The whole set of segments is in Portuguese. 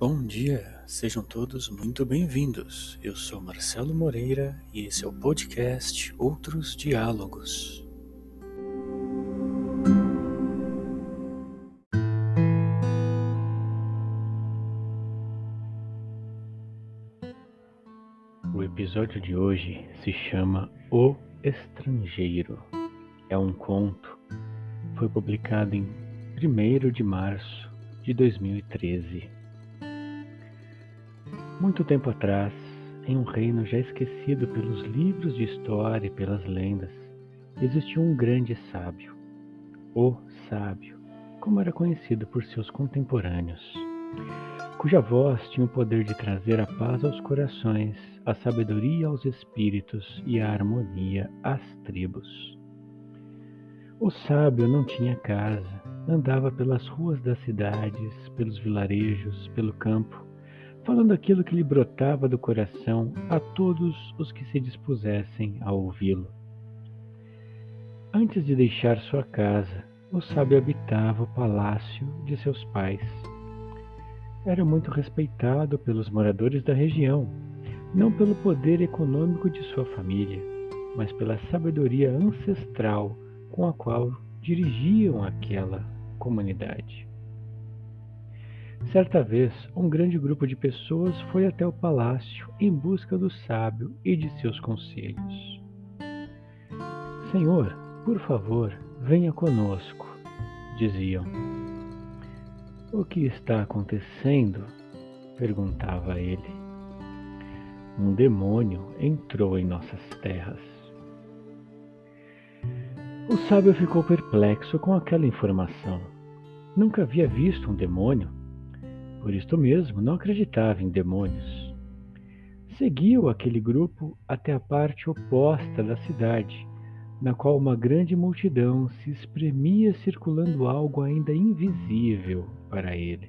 Bom dia, sejam todos muito bem-vindos. Eu sou Marcelo Moreira e esse é o podcast Outros Diálogos. O episódio de hoje se chama O Estrangeiro. É um conto. Foi publicado em 1 de março de 2013. Muito tempo atrás, em um reino já esquecido pelos livros de história e pelas lendas, existiu um grande sábio, o sábio, como era conhecido por seus contemporâneos, cuja voz tinha o poder de trazer a paz aos corações, a sabedoria aos espíritos e a harmonia às tribos. O sábio não tinha casa, andava pelas ruas das cidades, pelos vilarejos, pelo campo, falando aquilo que lhe brotava do coração a todos os que se dispusessem a ouvi-lo. Antes de deixar sua casa, o sábio habitava o palácio de seus pais. Era muito respeitado pelos moradores da região, não pelo poder econômico de sua família, mas pela sabedoria ancestral com a qual dirigiam aquela comunidade. Certa vez, um grande grupo de pessoas foi até o palácio em busca do sábio e de seus conselhos. Senhor, por favor, venha conosco, diziam. O que está acontecendo? perguntava ele. Um demônio entrou em nossas terras. O sábio ficou perplexo com aquela informação. Nunca havia visto um demônio por isto mesmo, não acreditava em demônios. Seguiu aquele grupo até a parte oposta da cidade, na qual uma grande multidão se espremia circulando algo ainda invisível para ele.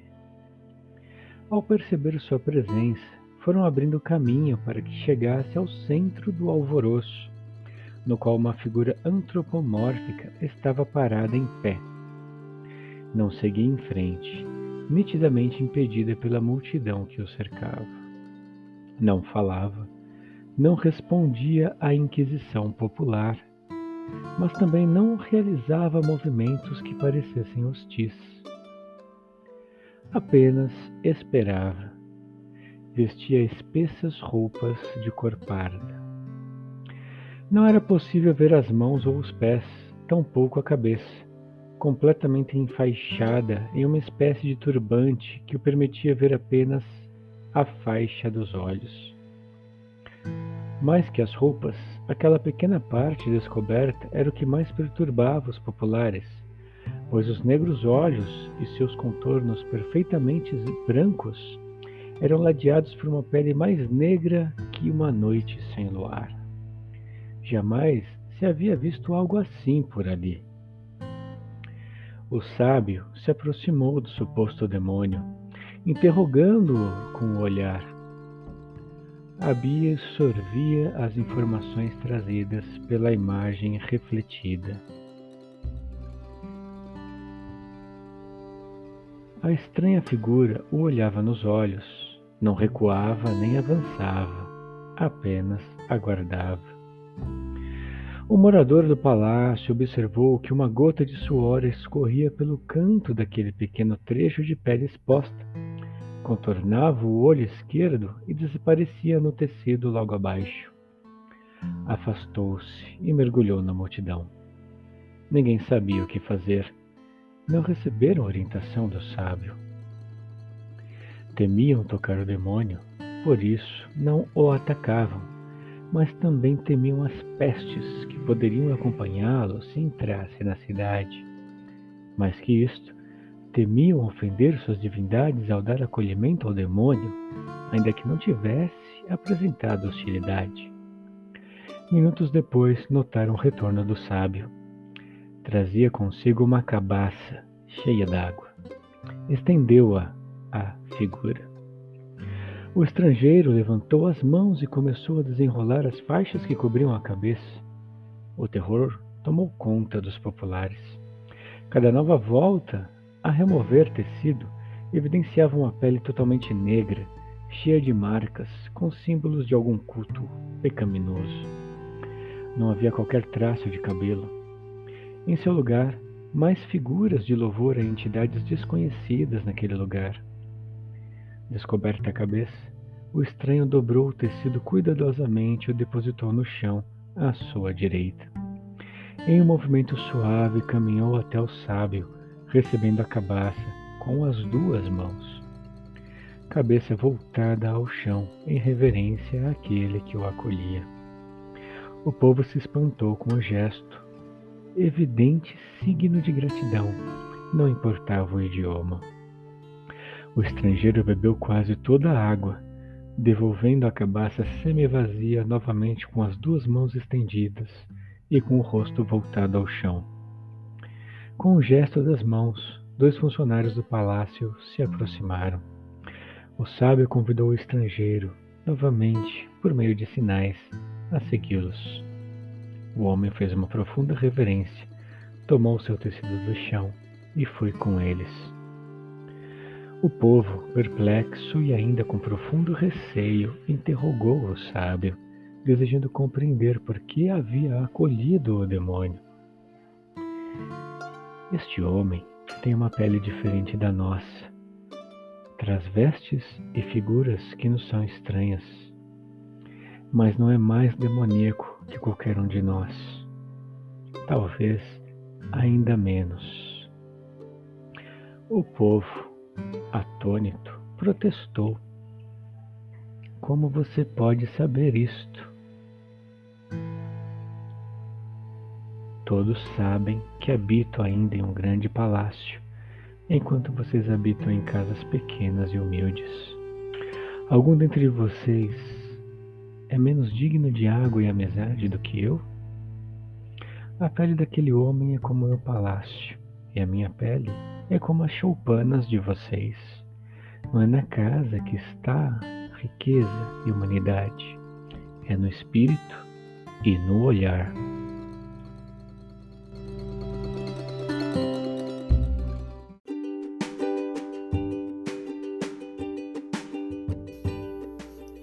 Ao perceber sua presença, foram abrindo caminho para que chegasse ao centro do alvoroço, no qual uma figura antropomórfica estava parada em pé. Não seguia em frente, nitidamente impedida pela multidão que o cercava. Não falava, não respondia à inquisição popular, mas também não realizava movimentos que parecessem hostis. Apenas esperava. Vestia espessas roupas de cor parda. Não era possível ver as mãos ou os pés, tampouco a cabeça completamente enfaixada em uma espécie de turbante que o permitia ver apenas a faixa dos olhos. Mais que as roupas, aquela pequena parte descoberta era o que mais perturbava os populares, pois os negros olhos e seus contornos perfeitamente brancos eram ladeados por uma pele mais negra que uma noite sem luar. Jamais se havia visto algo assim por ali. O sábio se aproximou do suposto demônio, interrogando-o com o olhar. A Bia sorvia as informações trazidas pela imagem refletida. A estranha figura o olhava nos olhos, não recuava nem avançava, apenas aguardava. O morador do palácio observou que uma gota de suor escorria pelo canto daquele pequeno trecho de pele exposta, contornava o olho esquerdo e desaparecia no tecido logo abaixo. Afastou-se e mergulhou na multidão. Ninguém sabia o que fazer. Não receberam orientação do sábio. Temiam tocar o demônio, por isso não o atacavam mas também temiam as pestes que poderiam acompanhá-lo se entrasse na cidade. Mais que isto, temiam ofender suas divindades ao dar acolhimento ao demônio, ainda que não tivesse apresentado hostilidade. Minutos depois, notaram o retorno do sábio. Trazia consigo uma cabaça cheia d'água. Estendeu-a à figura. O estrangeiro levantou as mãos e começou a desenrolar as faixas que cobriam a cabeça. O terror tomou conta dos populares. Cada nova volta a remover tecido evidenciava uma pele totalmente negra, cheia de marcas, com símbolos de algum culto pecaminoso. Não havia qualquer traço de cabelo. Em seu lugar, mais figuras de louvor a entidades desconhecidas naquele lugar. Descoberta a cabeça, o estranho dobrou o tecido cuidadosamente e o depositou no chão, à sua direita. Em um movimento suave, caminhou até o sábio, recebendo a cabaça com as duas mãos. Cabeça voltada ao chão, em reverência àquele que o acolhia. O povo se espantou com o gesto, evidente signo de gratidão, não importava o idioma. O estrangeiro bebeu quase toda a água devolvendo a cabaça semi-vazia novamente com as duas mãos estendidas e com o rosto voltado ao chão. Com o gesto das mãos, dois funcionários do palácio se aproximaram. O sábio convidou o estrangeiro, novamente, por meio de sinais, a segui-los. O homem fez uma profunda reverência, tomou seu tecido do chão e foi com eles. O povo, perplexo e ainda com profundo receio, interrogou o sábio, desejando compreender por que havia acolhido o demônio. Este homem tem uma pele diferente da nossa, traz vestes e figuras que nos são estranhas, mas não é mais demoníaco que qualquer um de nós. Talvez ainda menos. O povo atônito, protestou. Como você pode saber isto? Todos sabem que habito ainda em um grande palácio, enquanto vocês habitam em casas pequenas e humildes. Algum dentre vocês é menos digno de água e amizade do que eu? A pele daquele homem é como o meu palácio, e a minha pele é como as choupanas de vocês. Não é na casa que está riqueza e humanidade, é no espírito e no olhar.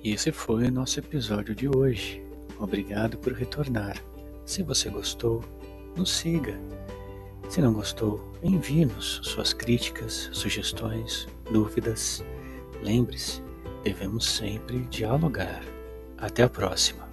E esse foi o nosso episódio de hoje. Obrigado por retornar. Se você gostou, nos siga se não gostou, envie-nos suas críticas, sugestões, dúvidas. Lembre-se, devemos sempre dialogar. Até a próxima!